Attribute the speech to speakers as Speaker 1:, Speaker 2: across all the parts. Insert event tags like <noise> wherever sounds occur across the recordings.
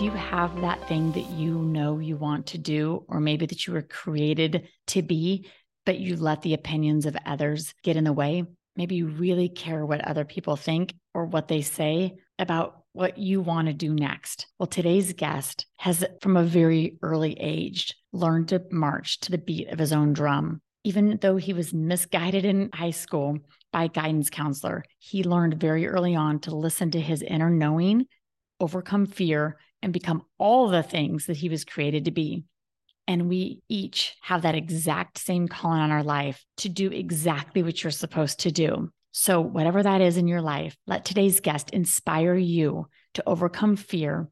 Speaker 1: Do you have that thing that you know you want to do, or maybe that you were created to be, but you let the opinions of others get in the way? Maybe you really care what other people think or what they say, about what you want to do next. Well, today's guest has, from a very early age, learned to march to the beat of his own drum. Even though he was misguided in high school by a guidance counselor, he learned very early on to listen to his inner knowing, overcome fear, and become all the things that he was created to be. And we each have that exact same calling on our life to do exactly what you're supposed to do. So, whatever that is in your life, let today's guest inspire you to overcome fear,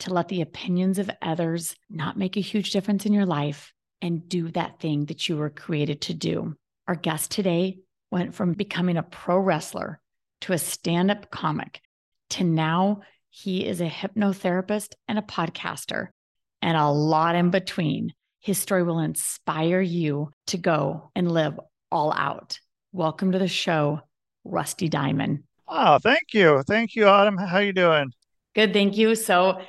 Speaker 1: to let the opinions of others not make a huge difference in your life, and do that thing that you were created to do. Our guest today went from becoming a pro wrestler to a stand up comic to now he is a hypnotherapist and a podcaster and a lot in between. His story will inspire you to go and live all out. Welcome to the show, Rusty Diamond.
Speaker 2: Oh, thank you. Thank you, Autumn. How are you doing?
Speaker 1: Good, thank you. So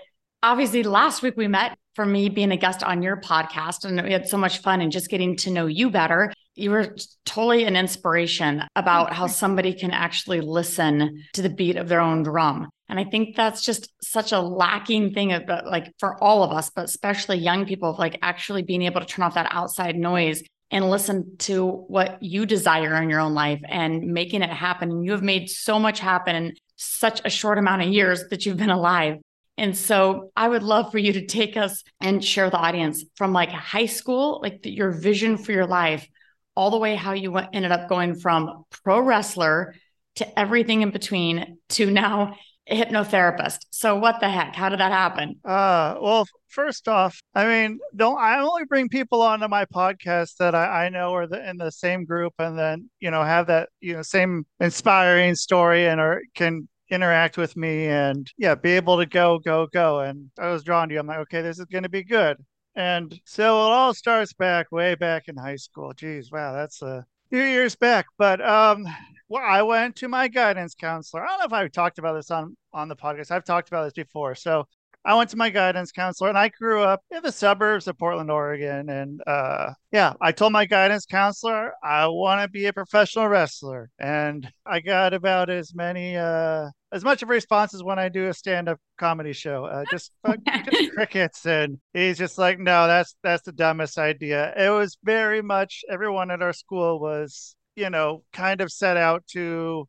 Speaker 1: obviously last week we met for me being a guest on your podcast and we had so much fun and just getting to know you better. You were totally an inspiration about how somebody can actually listen to the beat of their own drum. And I think that's just such a lacking thing about like for all of us, but especially young people, of like actually being able to turn off that outside noise and listen to what you desire in your own life and making it happen. And you have made so much happen in such a short amount of years that you've been alive. And so I would love for you to take us and share the audience from like high school, like the, your vision for your life, all the way how you went, ended up going from pro wrestler to everything in between to now hypnotherapist. So what the heck? How did that happen?
Speaker 2: Uh, well, first off, I mean, don't I only bring people onto my podcast that I, I know are the, in the same group, and then you know have that you know same inspiring story and or can interact with me and yeah, be able to go go go. And I was drawn to you. I'm like, okay, this is going to be good. And so it all starts back way back in high school. Geez, wow, that's a few years back. But um, well, I went to my guidance counselor. I don't know if I've talked about this on on the podcast. I've talked about this before. So I went to my guidance counselor, and I grew up in the suburbs of Portland, Oregon. And uh, yeah, I told my guidance counselor I want to be a professional wrestler, and I got about as many uh, as much of a response as when I do a stand up comedy show. Uh, just, <laughs> just crickets, and he's just like, no, that's that's the dumbest idea. It was very much everyone at our school was you know, kind of set out to,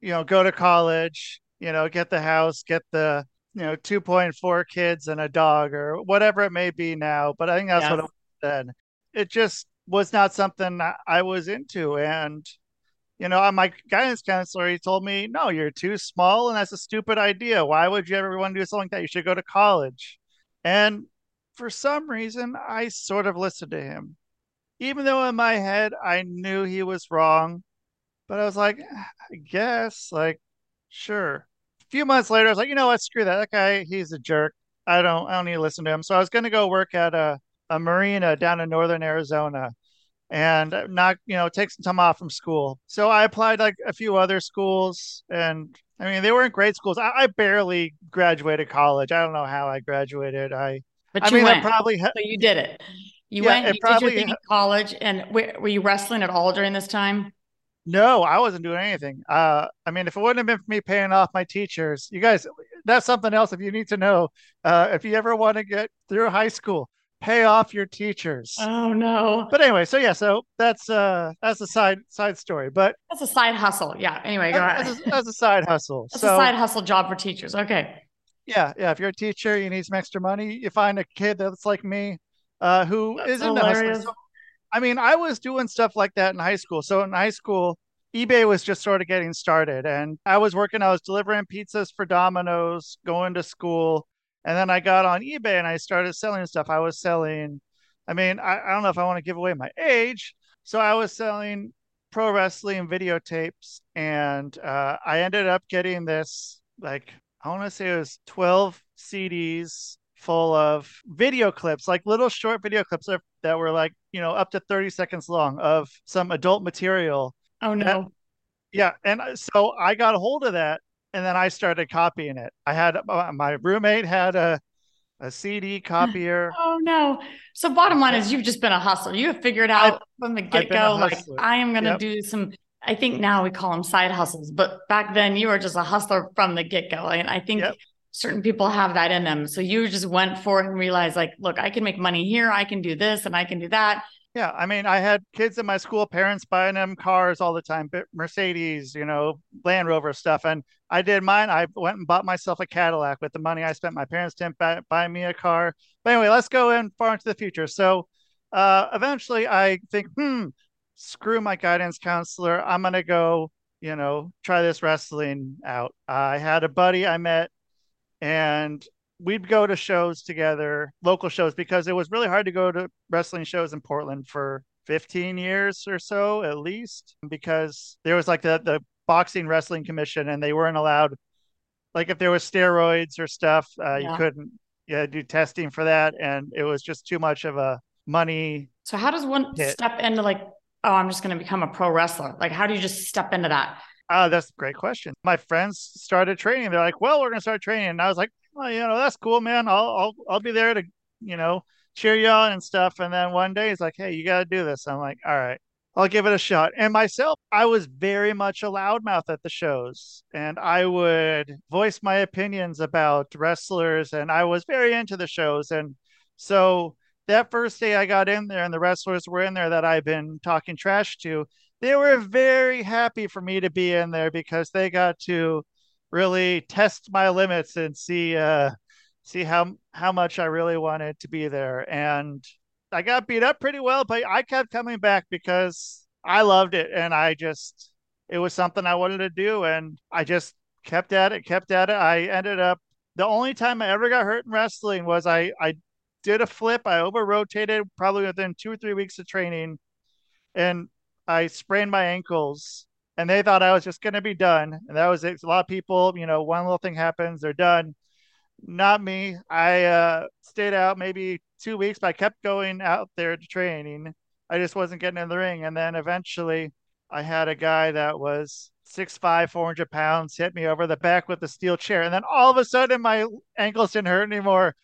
Speaker 2: you know, go to college, you know, get the house, get the, you know, 2.4 kids and a dog or whatever it may be now. But I think that's yes. what it was then. It just was not something I was into. And, you know, uh, my guidance counselor, he told me, no, you're too small and that's a stupid idea. Why would you ever want to do something like that? You should go to college. And for some reason, I sort of listened to him even though in my head I knew he was wrong, but I was like, ah, I guess, like, sure. A few months later, I was like, you know what, screw that. That guy, he's a jerk. I don't, I don't need to listen to him. So I was going to go work at a, a marina down in northern Arizona, and not, you know, take some time off from school. So I applied like a few other schools, and I mean, they weren't great schools. I, I barely graduated college. I don't know how I graduated. I,
Speaker 1: but I
Speaker 2: mean,
Speaker 1: went.
Speaker 2: I probably
Speaker 1: ha- so you did it. You yeah, went, you probably, did your thing in college, and were, were you wrestling at all during this time?
Speaker 2: No, I wasn't doing anything. Uh, I mean, if it wouldn't have been for me paying off my teachers, you guys, that's something else. If you need to know, uh, if you ever want to get through high school, pay off your teachers.
Speaker 1: Oh no.
Speaker 2: But anyway, so yeah, so that's uh that's a side side story. But
Speaker 1: that's a side hustle. Yeah. Anyway, go
Speaker 2: ahead. That's a, that's a side hustle.
Speaker 1: That's so, a side hustle job for teachers. Okay.
Speaker 2: Yeah, yeah. If you're a teacher, you need some extra money. You find a kid that's like me, uh, who that's is into hustling. So, I mean, I was doing stuff like that in high school. So in high school, eBay was just sort of getting started, and I was working. I was delivering pizzas for Domino's, going to school, and then I got on eBay and I started selling stuff. I was selling. I mean, I, I don't know if I want to give away my age, so I was selling pro wrestling videotapes, and uh, I ended up getting this like I want to say it was 12 CDs full of video clips, like little short video clips that were like, you know, up to 30 seconds long of some adult material.
Speaker 1: Oh, no. That,
Speaker 2: yeah. And so I got a hold of that and then I started copying it. I had uh, my roommate had a, a CD copier. <laughs>
Speaker 1: Oh, no. So, bottom line is you've just been a hustler. You have figured out I've, from the get go, like, I am going to yep. do some I think now we call them side hustles, but back then you were just a hustler from the get go. And I think yep. Certain people have that in them. So you just went for it and realized, like, look, I can make money here, I can do this, and I can do that.
Speaker 2: Yeah, I mean, I had kids in my school, parents buying them cars all the time, Mercedes, you know, Land Rover stuff, and I did mine. I went and bought myself a Cadillac with the money I spent. My parents didn't buy, buy me a car, but anyway, let's go in far into the future. So, uh, eventually, I think, hmm, screw my guidance counselor. I'm going to go, you know, try this wrestling out. I had a buddy I met and we'd go to shows together, local shows, because it was really hard to go to wrestling shows in Portland for 15 years or so, at least, because there was like the, the boxing wrestling commission and they weren't allowed, like if there was steroids or stuff, uh, yeah. you couldn't yeah, do testing for that. And it was just too much of a money.
Speaker 1: So how does one hit. step into like oh, I'm just going to become a pro wrestler? Like, how do you just step into that?
Speaker 2: Uh, that's a great question. My friends started training. They're like, well, we're going to start training. And I was like, well, you know, that's cool, man. I'll, I'll, I'll be there to, you know, cheer you on and stuff. And then one day he's like, hey, you got to do this. I'm like, all right, I'll give it a shot. And myself, I was very much a loudmouth at the shows and I would voice my opinions about wrestlers and I was very into the shows. And so that first day I got in there and the wrestlers were in there that I've been talking trash to, they were very happy for me to be in there because they got to really test my limits and see uh see how how much I really wanted to be there. And I got beat up pretty well, but I kept coming back because I loved it and I just it was something I wanted to do and I just kept at it, kept at it. I ended up the only time I ever got hurt in wrestling was I I did a flip. I over rotated probably within two or three weeks of training, and I sprained my ankles. And they thought I was just going to be done. And that was it. A lot of people, you know, one little thing happens, they're done. Not me. I uh, stayed out maybe two weeks, but I kept going out there to training. I just wasn't getting in the ring. And then eventually I had a guy that was six five, four hundred pounds, hit me over the back with a steel chair. And then all of a sudden my ankles didn't hurt anymore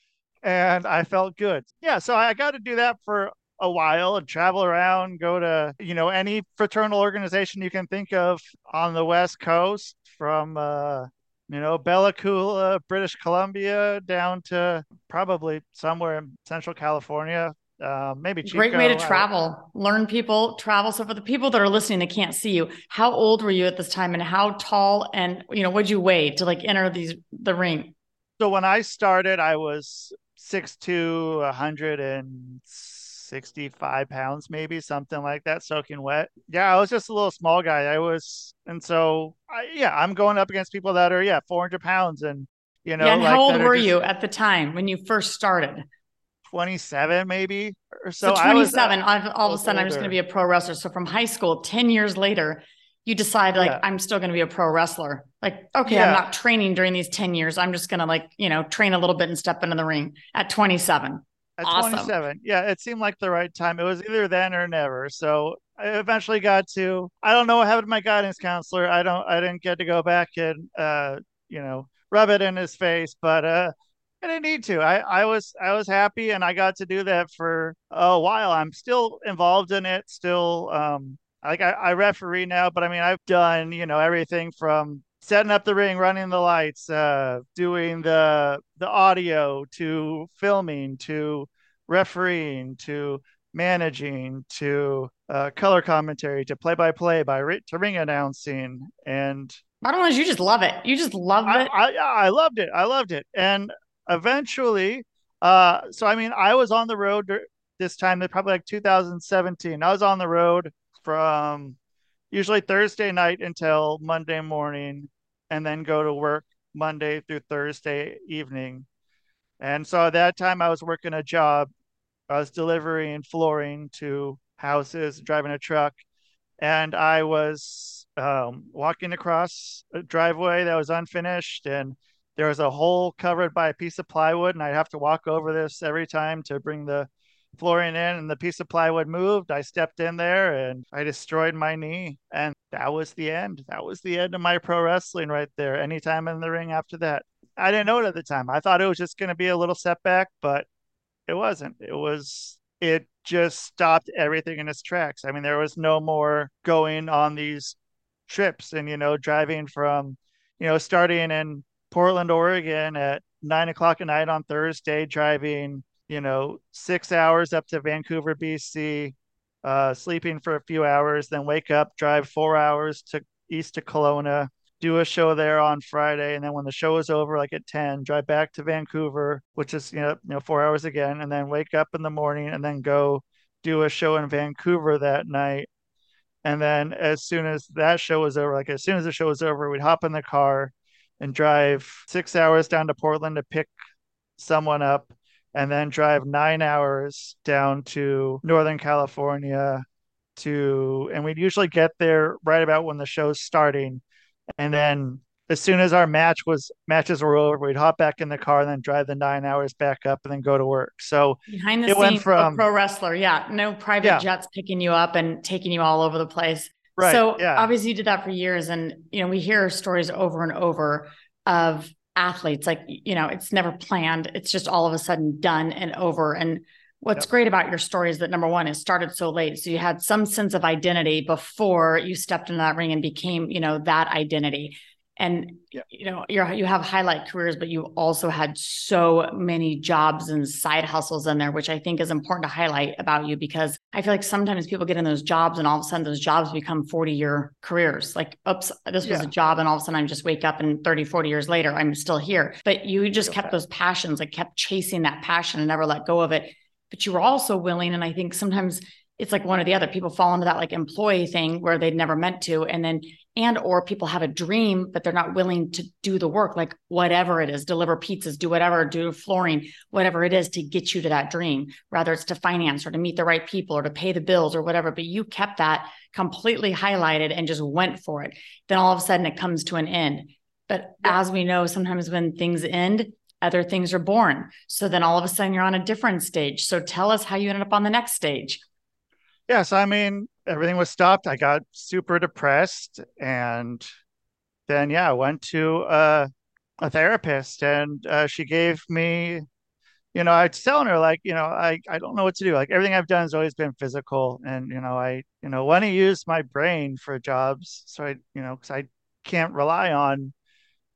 Speaker 2: and I felt good. Yeah, so I got to do that for a while and travel around, go to, you know, any fraternal organization you can think of on the West Coast from uh you know, Bella Coola, British Columbia, down to probably somewhere in Central California, uh, maybe Chico.
Speaker 1: Great way to travel, learn people, travel. So for the people that are listening that can't see you, how old were you at this time, and how tall, and you know, what'd you weigh to like enter these the ring?
Speaker 2: So when I started, I was six to 165 pounds, maybe something like that, soaking wet. Yeah, I was just a little small guy. I was, and so I, yeah, I'm going up against people that are yeah 400 pounds, and you know.
Speaker 1: Yeah, and like, how old were just, you at the time when you first started?
Speaker 2: 27 maybe or so.
Speaker 1: so 27. Was, uh, all of a sudden, older. I'm just going to be a pro wrestler. So from high school, 10 years later, you decide like yeah. I'm still going to be a pro wrestler. Like, okay, yeah. I'm not training during these 10 years. I'm just going to like, you know, train a little bit and step into the ring at 27.
Speaker 2: At awesome. 27. Yeah, it seemed like the right time. It was either then or never. So I eventually got to I don't know what happened to my guidance counselor. I don't I didn't get to go back and uh, you know, rub it in his face, but uh I didn't need to. I, I was I was happy and I got to do that for a while. I'm still involved in it, still um like I, I referee now, but I mean I've done you know everything from setting up the ring, running the lights, uh, doing the the audio to filming to refereeing to managing to uh, color commentary to play by play by to ring announcing and
Speaker 1: bottom line is you just love it. You just love it.
Speaker 2: I, I, I loved it. I loved it. And eventually uh so i mean i was on the road this time probably like 2017 i was on the road from usually thursday night until monday morning and then go to work monday through thursday evening. And so at that time i was working a job. I was delivering flooring to houses, driving a truck, and I was um, walking across a driveway that was unfinished, and there was a hole covered by a piece of plywood, and I'd have to walk over this every time to bring the flooring in, and the piece of plywood moved. I stepped in there, and I destroyed my knee, and that was the end. That was the end of my pro wrestling right there. Anytime in the ring after that. I didn't know it at the time. I thought it was just going to be a little setback, but it wasn't. It was it just stopped everything in its tracks. I mean, there was no more going on these trips and you know driving from you know starting in Portland, Oregon at nine o'clock at night on Thursday, driving you know six hours up to Vancouver, BC, uh, sleeping for a few hours, then wake up, drive four hours to east to Kelowna, do a show there on Friday, and then when the show is over, like at ten, drive back to Vancouver, which is you know you know four hours again, and then wake up in the morning and then go do a show in Vancouver that night. And then as soon as that show was over, like as soon as the show was over, we'd hop in the car and drive six hours down to Portland to pick someone up, and then drive nine hours down to Northern California to, and we'd usually get there right about when the show's starting and then as soon as our match was matches were over, we'd hop back in the car and then drive the nine hours back up and then go to work. So
Speaker 1: behind the scenes, from pro wrestler, yeah, no private yeah. jets picking you up and taking you all over the place. Right. So yeah. obviously you did that for years, and you know we hear stories over and over of athletes like you know it's never planned; it's just all of a sudden done and over. And What's yep. great about your story is that number one, it started so late. So you had some sense of identity before you stepped into that ring and became, you know, that identity. And yep. you know, you're you have highlight careers, but you also had so many jobs and side hustles in there, which I think is important to highlight about you because I feel like sometimes people get in those jobs and all of a sudden those jobs become 40 year careers. Like, oops, this was yeah. a job, and all of a sudden I just wake up and 30, 40 years later, I'm still here. But you just kept those passions, like kept chasing that passion and never let go of it but you were also willing and i think sometimes it's like one or the other people fall into that like employee thing where they'd never meant to and then and or people have a dream but they're not willing to do the work like whatever it is deliver pizzas do whatever do flooring whatever it is to get you to that dream rather it's to finance or to meet the right people or to pay the bills or whatever but you kept that completely highlighted and just went for it then all of a sudden it comes to an end but yeah. as we know sometimes when things end other things are born. So then all of a sudden you're on a different stage. So tell us how you ended up on the next stage.
Speaker 2: Yes, I mean, everything was stopped. I got super depressed and then yeah, I went to uh, a therapist and uh, she gave me you know, I was telling her like, you know, I, I don't know what to do. Like everything I've done has always been physical, and you know, I you know want to use my brain for jobs, so I you know, because I can't rely on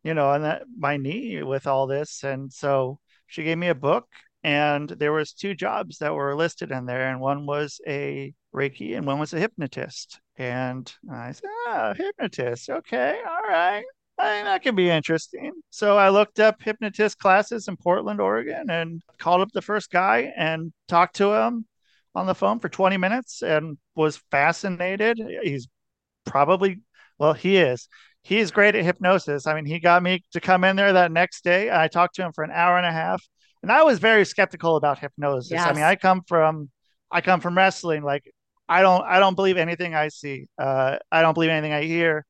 Speaker 2: you know, on that my knee with all this. And so she gave me a book and there was two jobs that were listed in there and one was a reiki and one was a hypnotist. And i said ah hypnotist okay all right. I mean, that can be interesting. So i looked up hypnotist classes in portland oregon and called up the first guy and talked to him on the phone for 20 minutes and was fascinated. He's probably well he is. He's great at hypnosis. I mean, he got me to come in there that next day. I talked to him for an hour and a half, and I was very skeptical about hypnosis. Yes. I mean, I come from I come from wrestling. Like, I don't I don't believe anything I see. Uh, I don't believe anything I hear.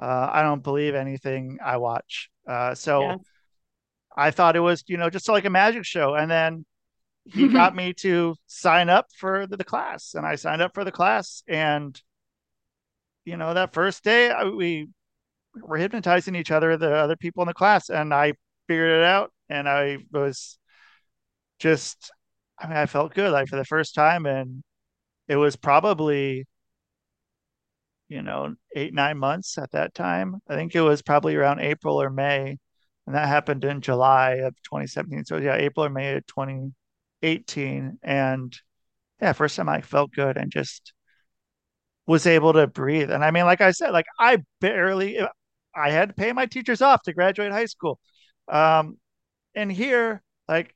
Speaker 2: Uh, I don't believe anything I watch. Uh, so yes. I thought it was you know just like a magic show, and then he <laughs> got me to sign up for the, the class, and I signed up for the class, and you know that first day we we're hypnotizing each other, the other people in the class, and I figured it out, and I was just, I mean, I felt good like for the first time, and it was probably, you know, eight, nine months at that time. I think it was probably around April or May. And that happened in July of 2017. So yeah, April or May of 2018. And yeah, first time I felt good and just was able to breathe. And I mean, like I said, like I barely I had to pay my teachers off to graduate high school. Um, and here, like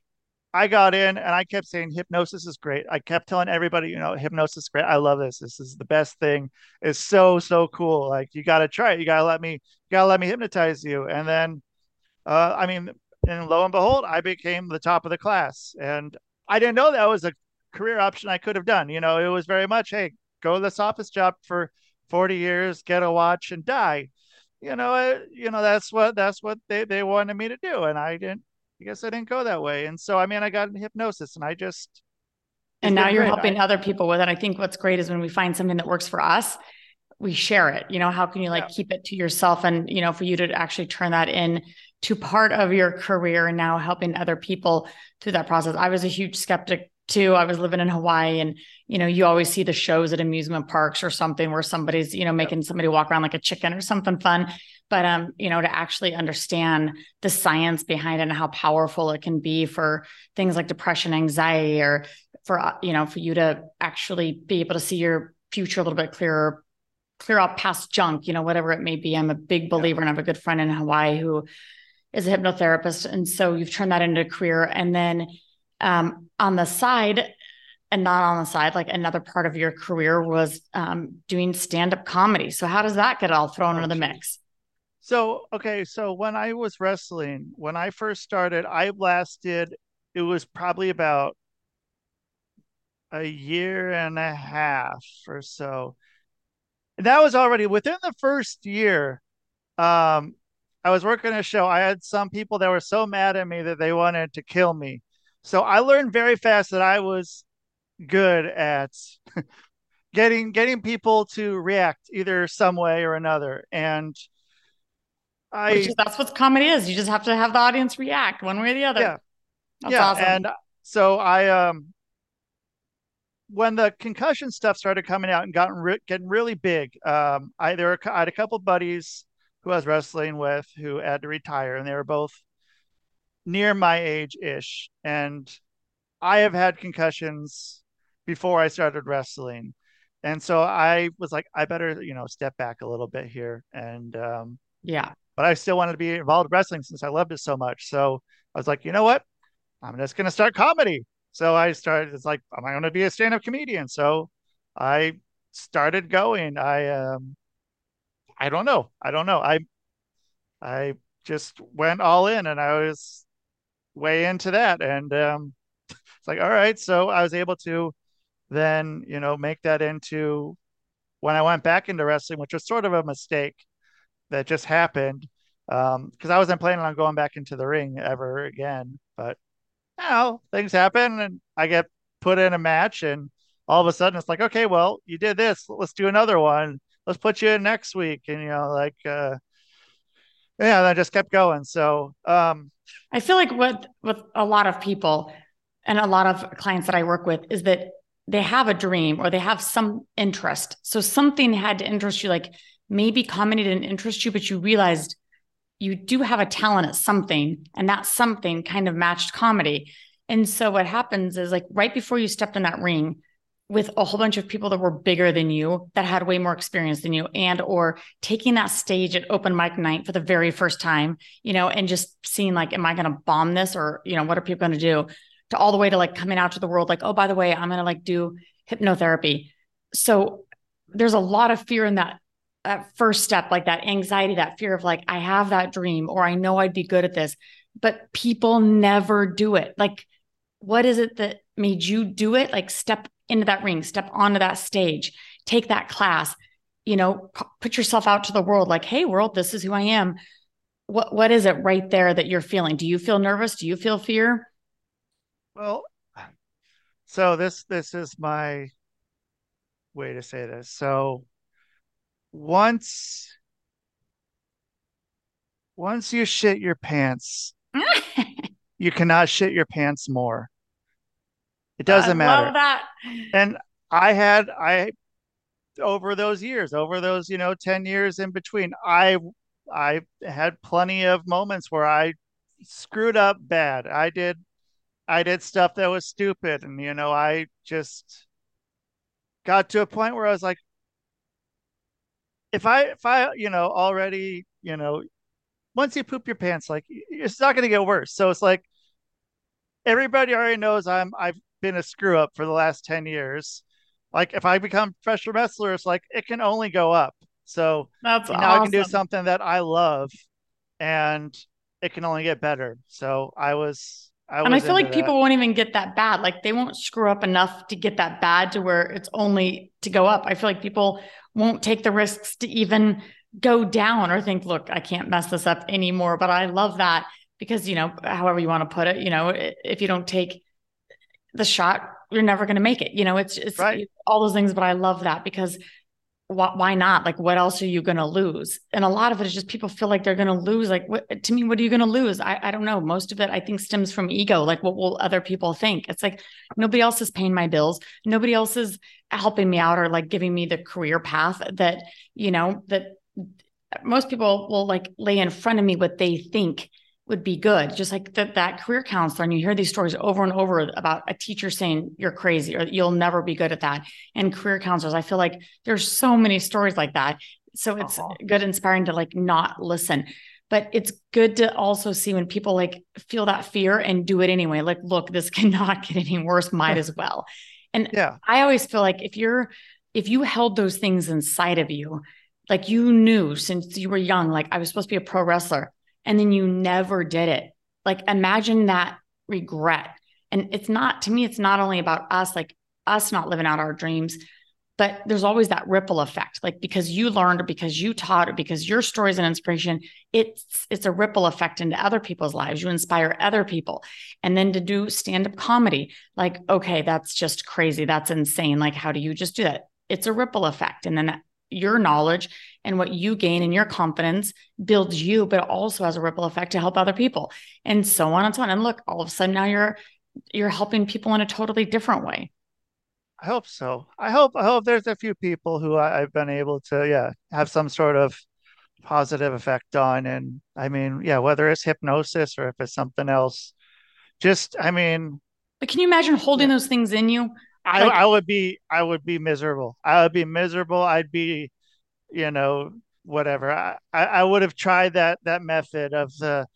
Speaker 2: I got in and I kept saying hypnosis is great. I kept telling everybody, you know, hypnosis is great. I love this. This is the best thing. It's so so cool. Like you got to try it. You got to let me. You got to let me hypnotize you. And then, uh, I mean, and lo and behold, I became the top of the class. And I didn't know that was a career option I could have done. You know, it was very much, hey, go to this office job for 40 years, get a watch, and die. You know, uh, you know that's what that's what they they wanted me to do, and I didn't I guess I didn't go that way. And so, I mean, I got hypnosis and I just.
Speaker 1: And now you're great. helping I, other people with it. I think what's great is when we find something that works for us, we share it. You know, how can you like yeah. keep it to yourself? And, you know, for you to actually turn that in to part of your career and now helping other people through that process. I was a huge skeptic too. I was living in Hawaii and, you know, you always see the shows at amusement parks or something where somebody's, you know, making somebody walk around like a chicken or something fun but um you know to actually understand the science behind it and how powerful it can be for things like depression anxiety or for uh, you know for you to actually be able to see your future a little bit clearer clear out past junk you know whatever it may be. I'm a big believer and i have a good friend in hawaii who is a hypnotherapist and so you've turned that into a career. And then um, on the side and not on the side like another part of your career was um, doing stand-up comedy. So how does that get all thrown into the mix
Speaker 2: so, okay, so when I was wrestling, when I first started, I lasted, it was probably about a year and a half or so. And that was already within the first year. Um, I was working a show. I had some people that were so mad at me that they wanted to kill me. So I learned very fast that I was good at <laughs> getting getting people to react either some way or another. And
Speaker 1: I is, that's what comedy is. You just have to have the audience react one way or the other.
Speaker 2: Yeah. That's yeah. Awesome. And so I um when the concussion stuff started coming out and gotten re- getting really big, um, I there were I had a couple buddies who I was wrestling with who had to retire, and they were both near my age ish. And I have had concussions before I started wrestling, and so I was like, I better you know step back a little bit here, and um,
Speaker 1: yeah,
Speaker 2: but I still wanted to be involved in wrestling since I loved it so much. So I was like, you know what? I'm just going to start comedy. So I started, it's like, am I going to be a stand up comedian? So I started going. I, um, I don't know. I don't know. I, I just went all in and I was way into that. And, um, <laughs> it's like, all right. So I was able to then, you know, make that into when I went back into wrestling, which was sort of a mistake that just happened because um, I wasn't planning on going back into the ring ever again. But you now things happen, and I get put in a match, and all of a sudden it's like, okay, well, you did this, let's do another one. Let's put you in next week, and you know, like, uh, yeah, I just kept going. So um,
Speaker 1: I feel like what with a lot of people and a lot of clients that I work with is that they have a dream or they have some interest. So something had to interest you, like maybe comedy didn't interest you, but you realized you do have a talent at something, and that something kind of matched comedy. And so what happens is like right before you stepped in that ring with a whole bunch of people that were bigger than you, that had way more experience than you, and or taking that stage at open mic night for the very first time, you know, and just seeing like, am I to bomb this or, you know, what are people to do? To all the way to like coming out to the world, like, oh, by the way, I'm to like do hypnotherapy. So there's a lot of fear in that that first step, like that anxiety, that fear of like, I have that dream or I know I'd be good at this, but people never do it. Like, what is it that made you do it? Like, step into that ring, step onto that stage, take that class, you know, put yourself out to the world like, hey, world, this is who I am. What what is it right there that you're feeling? Do you feel nervous? Do you feel fear?
Speaker 2: Well, so this this is my way to say this. So once once you shit your pants, <laughs> you cannot shit your pants more. It doesn't I matter.
Speaker 1: that.
Speaker 2: And I had I over those years, over those, you know, 10 years in between, I I had plenty of moments where I screwed up bad. I did I did stuff that was stupid and you know, I just got to a point where I was like if I if I, you know, already, you know, once you poop your pants like it's not going to get worse. So it's like everybody already knows I'm I've been a screw up for the last 10 years. Like if I become professional wrestler, it's like it can only go up. So
Speaker 1: That's
Speaker 2: now
Speaker 1: awesome.
Speaker 2: I can do something that I love and it can only get better. So I was I
Speaker 1: and I feel like
Speaker 2: that.
Speaker 1: people won't even get that bad. Like they won't screw up enough to get that bad to where it's only to go up. I feel like people won't take the risks to even go down or think, look, I can't mess this up anymore. But I love that because, you know, however you want to put it, you know, if you don't take the shot, you're never going to make it. You know, it's, it's
Speaker 2: Right.
Speaker 1: all those things. But I love that because why, not? Like, what else are you going to lose? And a lot of it is just people feel like they're going to lose. Like, what, to me, what are you going to lose? I, I don't know. Most of it, I think, stems from ego. Like, what will other people think? It's like nobody else is paying my bills. Nobody else is helping me out or like giving me the career path that, you know, that most people will like lay in front of me what they think would be good. Just like that, that career counselor. And you hear these stories over and over about a teacher saying you're crazy or you'll never be good at that. And career counselors, I feel like there's so many stories like that. So it's
Speaker 2: Uh-huh.
Speaker 1: good, inspiring to like not listen. But it's good to also see when people like feel that fear and do it anyway. Like, look, this <laughs> cannot get any worse, might as <laughs> well. And
Speaker 2: Yeah.
Speaker 1: I always feel like if you're, if you held those things inside of you, like you knew since you were young, like I was supposed to be a pro wrestler, and then you never did it. Like imagine that regret. And it's not, to me, it's not only about us, like us not living out our dreams, but there's always that ripple effect. Like because you learned or because you taught or because your story is an inspiration, it's it's a ripple effect into other people's lives. You inspire other people. And then to do stand-up comedy, like, okay, that's just crazy. That's insane. Like, how do you just do that? It's a ripple effect. And then your knowledge and what you gain and your confidence builds you, but also has a ripple effect to help other people and so on and so on. And look, all of a sudden now you're you're helping people in a totally different way.
Speaker 2: I hope so. I hope I hope there's a few people who I, I've been able to yeah have some sort of positive effect on. And I mean, yeah, whether it's hypnosis or if it's something else, just I mean,
Speaker 1: But can you imagine holding
Speaker 2: Yeah.
Speaker 1: those things in you?
Speaker 2: I
Speaker 1: Like-
Speaker 2: I would be I would be miserable. I would be miserable. I'd be, you know, whatever. I I, I would have tried that that method of the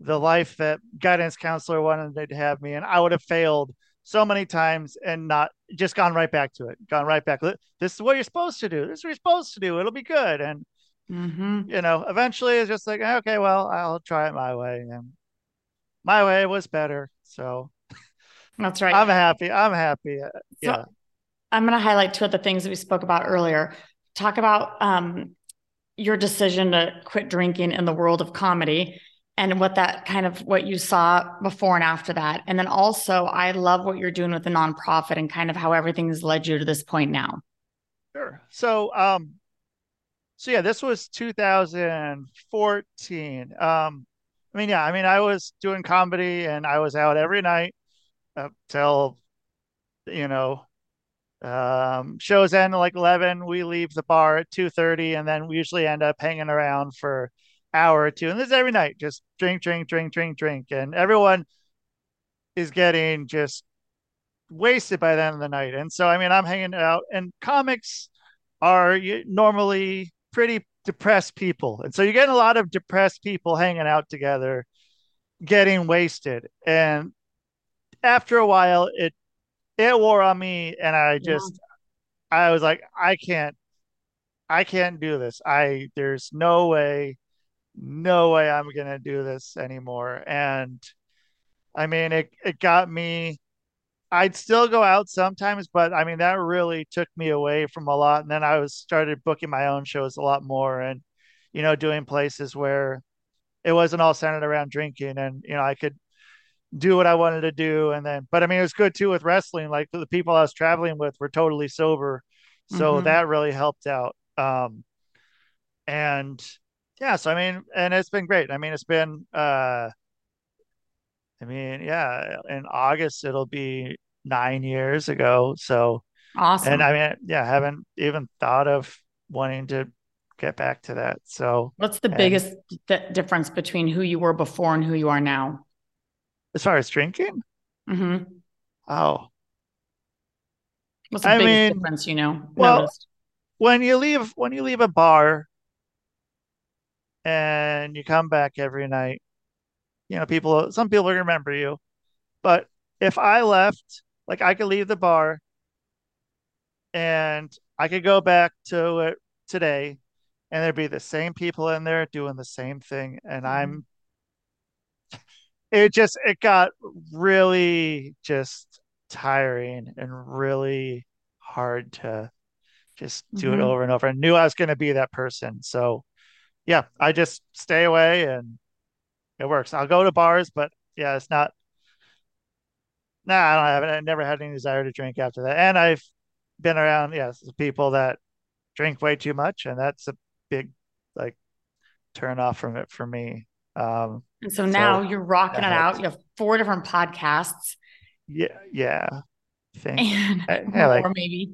Speaker 2: the life that guidance counselor wanted to have me, and I would have failed so many times and not just gone right back to it. Gone right back. This is what you're supposed to do. This is what you're supposed to do. It'll be good. And
Speaker 1: Mhm.
Speaker 2: you know, eventually it's just like, okay, well, I'll try it my way. And my way was better. So
Speaker 1: That's right.
Speaker 2: I'm happy. I'm happy. Uh,
Speaker 1: So
Speaker 2: yeah.
Speaker 1: I'm going to highlight two of the things that we spoke about earlier. Talk about um, your decision to quit drinking in the world of comedy and what that kind of what you saw before and after that. And then also, I love what you're doing with the nonprofit and kind of how everything has led you to this point now.
Speaker 2: Sure. So, um, so yeah, this was 2014. Um, I mean, yeah, I mean, I was doing comedy and I was out every night up till, you know, um, shows end at like 11. We leave the bar at 2:30, and then we usually end up hanging around for hour or two. And this is every night, just drink, drink, drink, drink, drink, and everyone is getting just wasted by the end of the night. And so, I mean, I'm hanging out, and comics are normally pretty depressed people. And so you're getting a lot of depressed people hanging out together, getting wasted. And after a while, it it wore on me, and I just I was like, I can't, I can't do this. I there's no way, no way I'm gonna do this anymore. And I mean, it it got me. I'd still go out sometimes, but I mean that really took me away from a lot. And then I was started booking my own shows a lot more, and you know, doing places where it wasn't all centered around drinking, and you know, I could do what I wanted to do. And then, but I mean, it was good too with wrestling. Like the people I was traveling with were totally sober, so
Speaker 1: Mhm.
Speaker 2: that really helped out. Um, and yeah, so I mean, and it's been great. I mean, it's been, uh, I mean, yeah, in August it'll be nine years ago. So
Speaker 1: Awesome.
Speaker 2: And I mean, yeah, I haven't even thought of wanting to get back to that. So,
Speaker 1: what's the
Speaker 2: and,
Speaker 1: biggest th- difference between who you were before and who you are now?
Speaker 2: As far as drinking?
Speaker 1: Mm-hmm.
Speaker 2: Oh.
Speaker 1: What's the I biggest mean, difference you know?
Speaker 2: Well, noticed? when you leave when you leave a bar and you come back every night, you know, people some people remember you. But if I left, like I could leave the bar and I could go back to it today and there'd be the same people in there doing the same thing and mm-hmm. I'm it just it got really just tiring and really hard to just do mm-hmm. it over and over. I knew I was going to be that person. So, yeah, I just stay away and it works. I'll go to bars, but yeah, it's not. Nah, I don't have it. I never had any desire to drink after that. And I've been around, yes, people that drink way too much, and that's a big like turn off from it for me. Um,
Speaker 1: and so now so you're rocking it out. You have four different podcasts.
Speaker 2: Yeah, yeah.
Speaker 1: I think. And I, <laughs> yeah, like, maybe.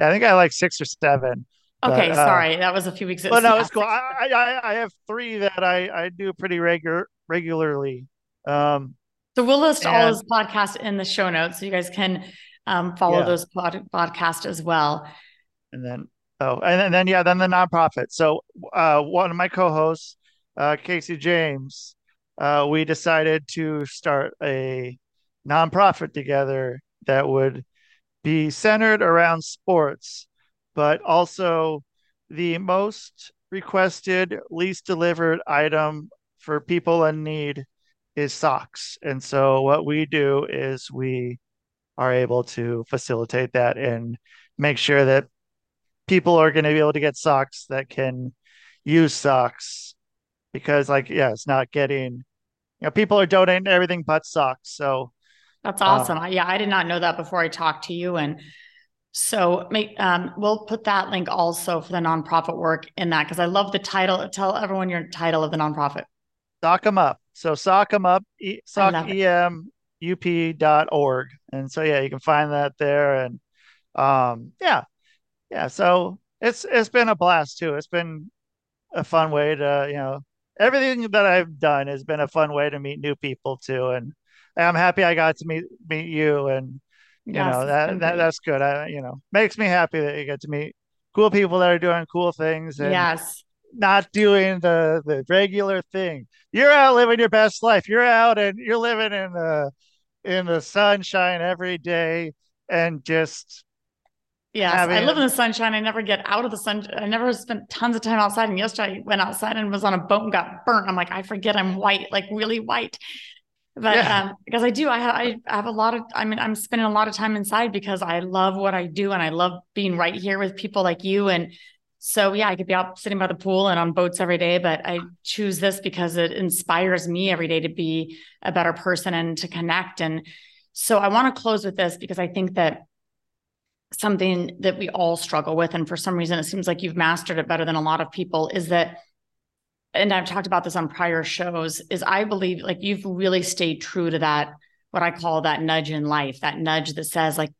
Speaker 2: I think I like six or seven.
Speaker 1: Okay, but, uh, sorry, that was a few weeks.
Speaker 2: ago. But no, it's cool. I, I I have three that I I do pretty regular regularly. Um,
Speaker 1: so we'll list and, all those podcasts in the show notes, so you guys can um, follow yeah. those pod, podcasts as well.
Speaker 2: And then oh, and then, and then yeah, then the nonprofit. So uh, one of my co-hosts, uh, Casey James, uh, we decided to start a nonprofit together that would be centered around sports, but also the most requested, least delivered item for people in need is socks. And so what we do is we are able to facilitate that and make sure that people are going to be able to get socks that can use socks because like yeah it's not getting you know people are donating everything but socks so
Speaker 1: that's awesome. Uh, yeah, I did not know that before I talked to you. And so make, um, we'll put that link also for the nonprofit work in that because I love the title. Tell everyone your title of the nonprofit.
Speaker 2: Sock them up. So sock them up, e- sockemup.org. And so, yeah, you can find that there. And um, yeah, yeah. So it's, it's been a blast too. It's been a fun way to, you know, everything that I've done has been a fun way to meet new people too. And, I'm happy I got to meet meet you, and you yes, know that, that that's good. I you know makes me happy that you get to meet cool people that are doing cool things. And
Speaker 1: yes.
Speaker 2: Not doing the the regular thing. You're out living your best life. You're out and you're living in the in the sunshine every day, and just
Speaker 1: Yes, I live in the sunshine. I never get out of the sun. I never spent tons of time outside. And yesterday I went outside and was on a boat and got burnt. I'm like, I forget I'm white, like really white but yeah. um, because I do, I have, I have a lot of, I mean, I'm spending a lot of time inside because I love what I do and I love being right here with people like you. And so, yeah, I could be out sitting by the pool and on boats every day, but I choose this because it inspires me every day to be a better person and to connect. And so I want to close with this because I think that something that we all struggle with, and for some reason, it seems like you've mastered it better than a lot of people, is that and I've talked about this on prior shows, is I believe like you've really stayed true to that, what I call that nudge in life, that nudge that says, like,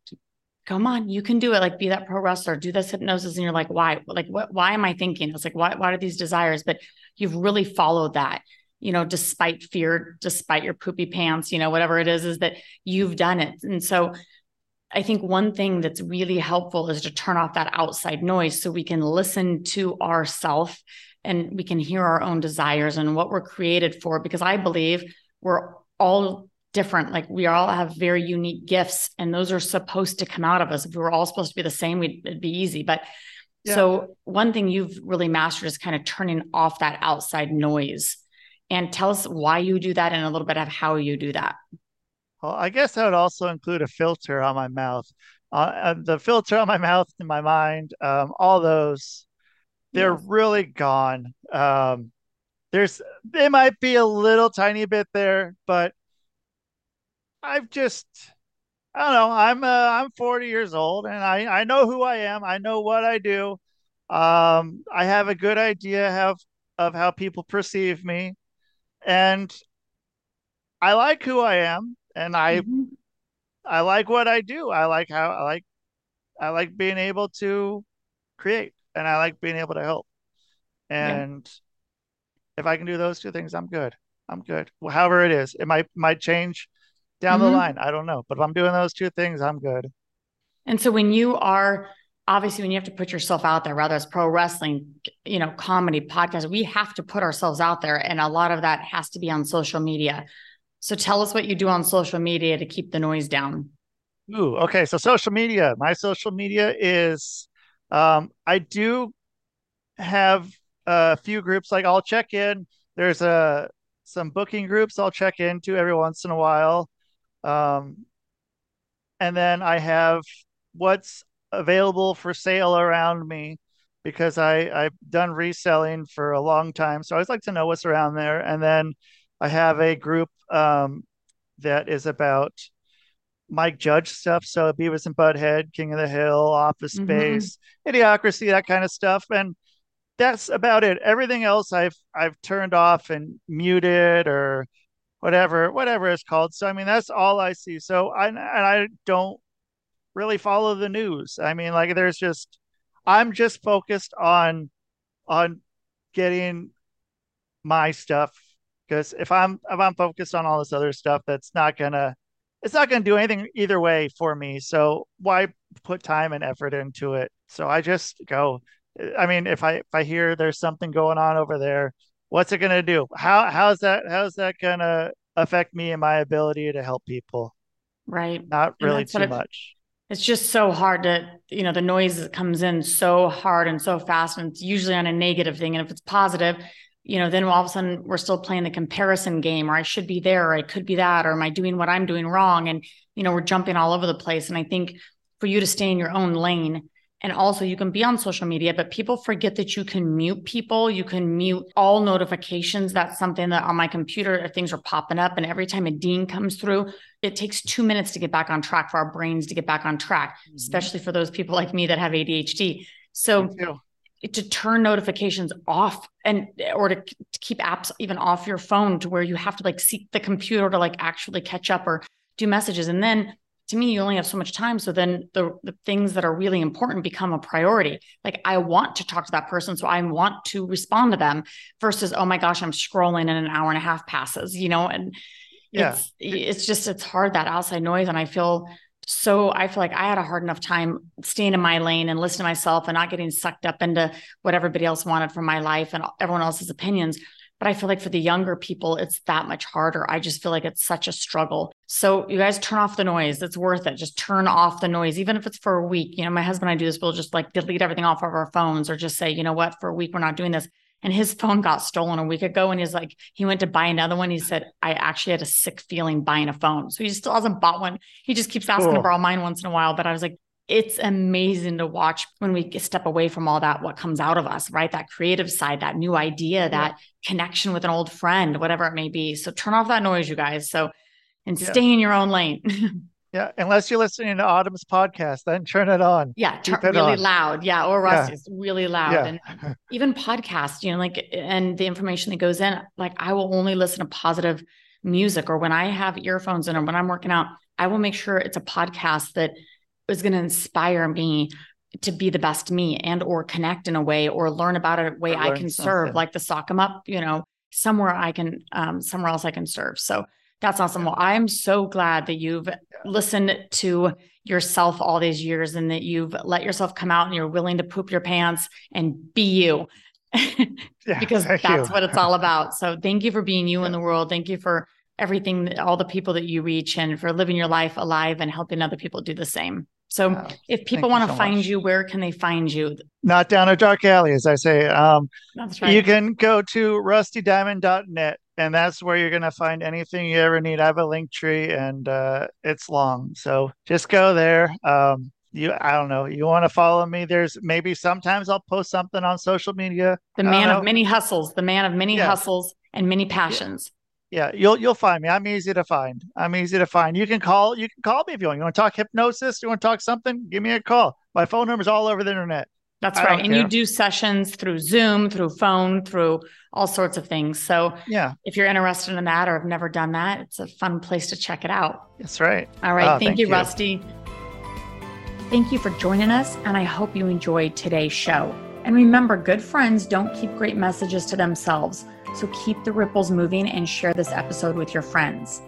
Speaker 1: come on, you can do it. Like, be that pro wrestler, do this hypnosis. And you're like, why? Like, what, why am I thinking? It's like, why, why are these desires? But you've really followed that, you know, despite fear, despite your poopy pants, you know, whatever it is, is that you've done it. And so, I think one thing that's really helpful is to turn off that outside noise so we can listen to ourself and we can hear our own desires and what we're created for because i believe we're all different. Like we all have very unique gifts and those are supposed to come out of us. If we were all supposed to be the same we'd, it'd be easy. But yeah. so one thing you've really mastered is kind of turning off that outside noise. And tell us why you do that and a little bit of how you do that
Speaker 2: well i guess I would also include a filter on my mouth uh, the filter on my mouth in my mind um, all those they're yeah. really gone. Um, there's they might be a little tiny bit there, but I've just I don't know. I'm uh, I'm 40 years old and I I know who I am. I know what I do. Um, I have a good idea of of how people perceive me, and I like who I am, and I mm-hmm. I like what I do. I like how I like I like being able to create and I like being able to help. And yeah. if I can do those two things, I'm good. I'm good. Well, however it is, it might might change down mm-hmm. the line. I don't know, but if I'm doing those two things, I'm good.
Speaker 1: And so when you are obviously when you have to put yourself out there, whether it's pro wrestling, you know, comedy, podcast, we have to put ourselves out there, and a lot of that has to be on social media. So tell us what you do on social media to keep the noise down.
Speaker 2: Ooh, okay. So social media, my social media is um, I do have a few groups like I'll check in. There's a some booking groups I'll check into every once in a while. Um, and then I have what's available for sale around me because I, I've done reselling for a long time. So I always like to know what's around there. And then I have a group um, that is about Mike Judge stuff. So Beavis and Butthead, King of the Hill, Office mm-hmm. Space. Idiocracy, that kind of stuff. And that's about it. Everything else I've I've turned off and muted or whatever, whatever it's called. So I mean that's all I see. So I and I don't really follow the news. I mean, like there's just I'm just focused on on getting my stuff because if I'm if I'm focused on all this other stuff, that's not gonna it's not gonna do anything either way for me. So why put time and effort into it? So I just go. I mean, if I if I hear there's something going on over there, what's it gonna do? How how's that how's that gonna affect me and my ability to help people?
Speaker 1: Right.
Speaker 2: Not really too much
Speaker 1: it's just so hard to you know the noise comes in so hard and so fast and it's usually on a negative thing and if it's positive you know then all of a sudden we're still playing the comparison game or i should be there or i could be that or am i doing what i'm doing wrong and you know we're jumping all over the place and i think for you to stay in your own lane and also, you can be on social media, but people forget that you can mute people. You can mute all notifications. That's something that on my computer, things are popping up. And every time a dean comes through, it takes two minutes to get back on track for our brains to get back on track, mm-hmm. especially for those people like me that have ADHD. So, to turn notifications off and or to, to keep apps even off your phone to where you have to like seek the computer to like actually catch up or do messages. And then to me you only have so much time so then the, the things that are really important become a priority. Like i want to talk to that person so i want to respond to them versus oh my gosh i'm scrolling and an hour and a half passes you know? And yeah. it's it's just it's hard that outside noise and i feel so i feel like i had a hard enough time staying in my lane and listening to myself and not getting sucked up into what everybody else wanted from my life and everyone else's opinions but I feel like for the younger people, it's that much harder. I just feel like it's such a struggle. So you guys turn off the noise. It's worth it. Just turn off the noise, even if it's for a week. You know, my husband and I do this. We'll just like delete everything off of our phones or just say, you know what, for a week, we're not doing this. And his phone got stolen a week ago. And he's like, he went to buy another one. He said, I actually had a sick feeling buying a phone. So he still hasn't bought one. He just keeps asking cool. to borrow mine once in a while. But I was like, it's amazing to watch when we step away from all that, what comes out of us, right? That creative side, that new idea, that connection with an old friend, whatever it may be. So turn off that noise, you guys. So, and yeah. stay in your own lane. <laughs>
Speaker 2: yeah. Unless you're listening to Autumn's podcast, then turn it on.
Speaker 1: Yeah. Turn really on. loud. Yeah. Or Rusty's yeah. really loud. Yeah. And even podcasts, you know, like, and the information that goes in, like, I will only listen to positive music or when I have earphones in or when I'm working out, I will make sure it's a podcast that is going to inspire me to be the best me and or connect in a way or learn about a way I can something. serve, like the sock em up, you know, somewhere I can, um, somewhere else I can serve. So that's awesome. Well, I'm so glad that you've listened to yourself all these years and that you've let yourself come out and you're willing to poop your pants and be you. <laughs> yeah, because that's you. what it's all about. So thank you for being you yeah. in the world. Thank you for everything, all the people that you reach and for living your life alive and helping other people do the same. So if people want to so find much. you, where can they find you?
Speaker 2: Not down a dark alley, as I say. Um, that's right. You can go to rustydiamond.net and that's where you're going to find anything you ever need. I have a link tree and uh, it's long. So just go there. Um, you, I don't know. You want to follow me? There's maybe sometimes I'll post something on social media.
Speaker 1: The man of many hustles, the man of many yeah. hustles and many passions
Speaker 2: yeah, you'll you'll find me. I'm easy to find. I'm easy to find. You can call. You can call me if you want. You want to talk hypnosis? You want to talk something? Give me a call. My phone number's all over the internet.
Speaker 1: That's I right. And care. you do sessions through Zoom, through phone, through all sorts of things. So
Speaker 2: yeah,
Speaker 1: if you're interested in that or have never done that, it's a fun place to check it out.
Speaker 2: That's right.
Speaker 1: All right. Oh, thank, thank, you, you. Rusty. Thank you for joining us, and I hope you enjoyed today's show. And remember, good friends don't keep great messages to themselves, so keep the ripples moving and share this episode with your friends.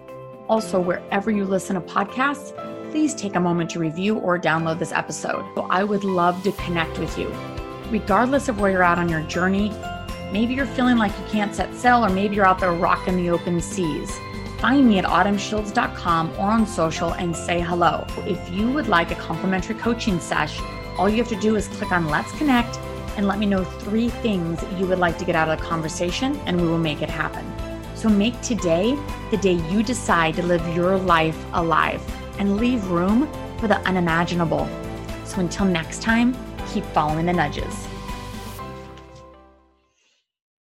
Speaker 1: Also, wherever you listen to podcasts, please take a moment to review or download this episode. So I would love to connect with you. Regardless of where you're at on your journey, maybe you're feeling like you can't set sail, or maybe you're out there rocking the open seas. Find me at autumnshields.com or on social and say hello. If you would like a complimentary coaching sesh, all you have to do is click on Let's Connect and let me know three things you would like to get out of the conversation, and we will make it happen. So make today the day you decide to live your life alive and leave room for the unimaginable. So until next time, keep following the nudges.